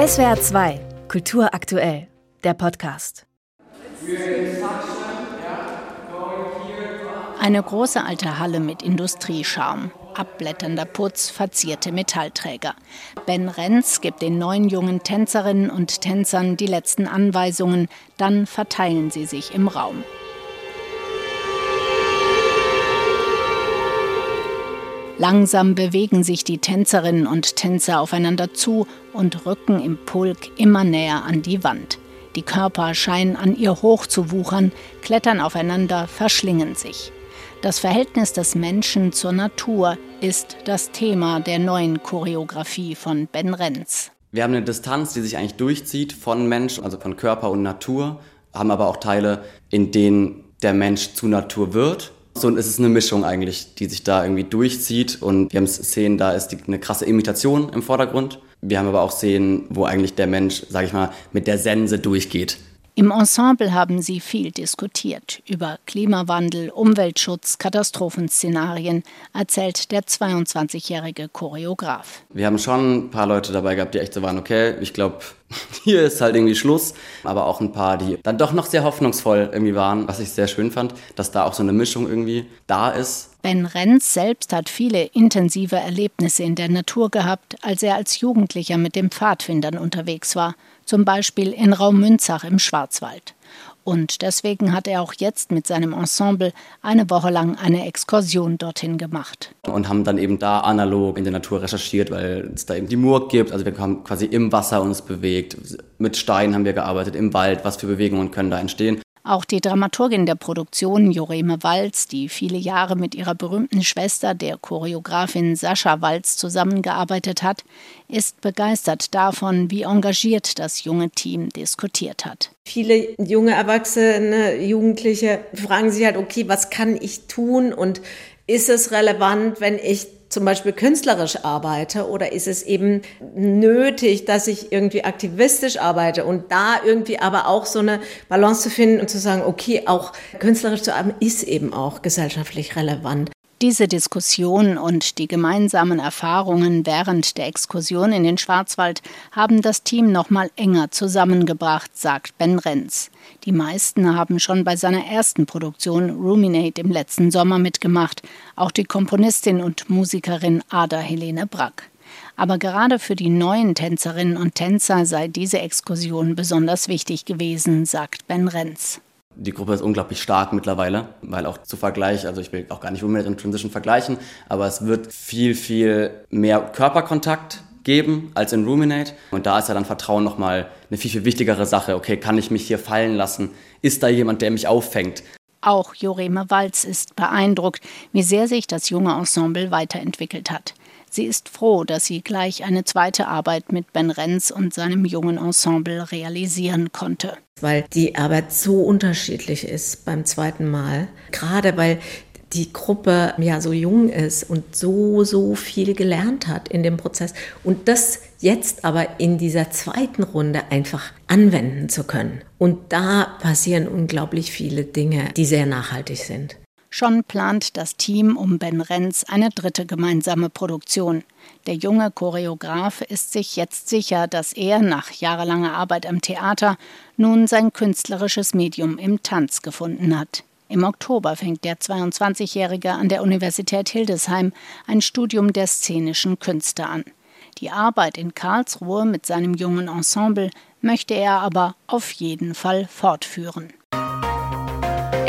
SWR 2, Kultur aktuell, der Podcast. Eine große alte Halle mit Industrieschaum. Abblätternder Putz, verzierte Metallträger. Ben Renz gibt den neun jungen Tänzerinnen und Tänzern die letzten Anweisungen, dann verteilen sie sich im Raum. Langsam bewegen sich die Tänzerinnen und Tänzer aufeinander zu und rücken im Pulk immer näher an die Wand. Die Körper scheinen an ihr hoch zu wuchern, klettern aufeinander, verschlingen sich. Das Verhältnis des Menschen zur Natur ist das Thema der neuen Choreografie von Ben Renz. Wir haben eine Distanz, die sich eigentlich durchzieht von Mensch, also von Körper und Natur, haben aber auch Teile, in denen der Mensch zu Natur wird so und es ist eine Mischung eigentlich, die sich da irgendwie durchzieht. Und wir haben Szenen, da ist die, eine krasse Imitation im Vordergrund. Wir haben aber auch Szenen, wo eigentlich der Mensch, sag ich mal, mit der Sense durchgeht. Im Ensemble haben sie viel diskutiert über Klimawandel, Umweltschutz, Katastrophenszenarien, erzählt der 22-jährige Choreograf. Wir haben schon ein paar Leute dabei gehabt, die echt so waren, okay, ich glaube, hier ist halt irgendwie Schluss. Aber auch ein paar, die dann doch noch sehr hoffnungsvoll irgendwie waren, was ich sehr schön fand, dass da auch so eine Mischung irgendwie da ist. Ben Renz selbst hat viele intensive Erlebnisse in der Natur gehabt, als er als Jugendlicher mit den Pfadfindern unterwegs war zum Beispiel in Raumünzach im Schwarzwald. Und deswegen hat er auch jetzt mit seinem Ensemble eine Woche lang eine Exkursion dorthin gemacht. Und haben dann eben da analog in der Natur recherchiert, weil es da eben die Murg gibt. Also wir haben quasi im Wasser uns bewegt. Mit Steinen haben wir gearbeitet, im Wald. Was für Bewegungen können da entstehen? Auch die Dramaturgin der Produktion, Joreme Walz, die viele Jahre mit ihrer berühmten Schwester, der Choreografin Sascha Walz, zusammengearbeitet hat, ist begeistert davon, wie engagiert das junge Team diskutiert hat. Viele junge Erwachsene, Jugendliche fragen sich halt, okay, was kann ich tun und ist es relevant, wenn ich zum Beispiel künstlerisch arbeite oder ist es eben nötig, dass ich irgendwie aktivistisch arbeite und da irgendwie aber auch so eine Balance zu finden und zu sagen, okay, auch künstlerisch zu arbeiten ist eben auch gesellschaftlich relevant. Diese Diskussion und die gemeinsamen Erfahrungen während der Exkursion in den Schwarzwald haben das Team noch mal enger zusammengebracht, sagt Ben Renz. Die meisten haben schon bei seiner ersten Produktion Ruminate im letzten Sommer mitgemacht, auch die Komponistin und Musikerin Ada Helene Brack. Aber gerade für die neuen Tänzerinnen und Tänzer sei diese Exkursion besonders wichtig gewesen, sagt Ben Renz. Die Gruppe ist unglaublich stark mittlerweile, weil auch zu Vergleich, also ich will auch gar nicht unbedingt in Transition vergleichen, aber es wird viel, viel mehr Körperkontakt geben als in Ruminate. Und da ist ja dann Vertrauen nochmal eine viel, viel wichtigere Sache. Okay, kann ich mich hier fallen lassen? Ist da jemand, der mich auffängt? Auch Joreme Walz ist beeindruckt, wie sehr sich das junge Ensemble weiterentwickelt hat. Sie ist froh, dass sie gleich eine zweite Arbeit mit Ben Renz und seinem jungen Ensemble realisieren konnte. Weil die Arbeit so unterschiedlich ist beim zweiten Mal. Gerade weil die Gruppe ja so jung ist und so, so viel gelernt hat in dem Prozess und das jetzt aber in dieser zweiten Runde einfach anwenden zu können. Und da passieren unglaublich viele Dinge, die sehr nachhaltig sind. Schon plant das Team um Ben Renz eine dritte gemeinsame Produktion. Der junge Choreograf ist sich jetzt sicher, dass er nach jahrelanger Arbeit am Theater nun sein künstlerisches Medium im Tanz gefunden hat. Im Oktober fängt der 22-Jährige an der Universität Hildesheim ein Studium der szenischen Künste an. Die Arbeit in Karlsruhe mit seinem jungen Ensemble möchte er aber auf jeden Fall fortführen.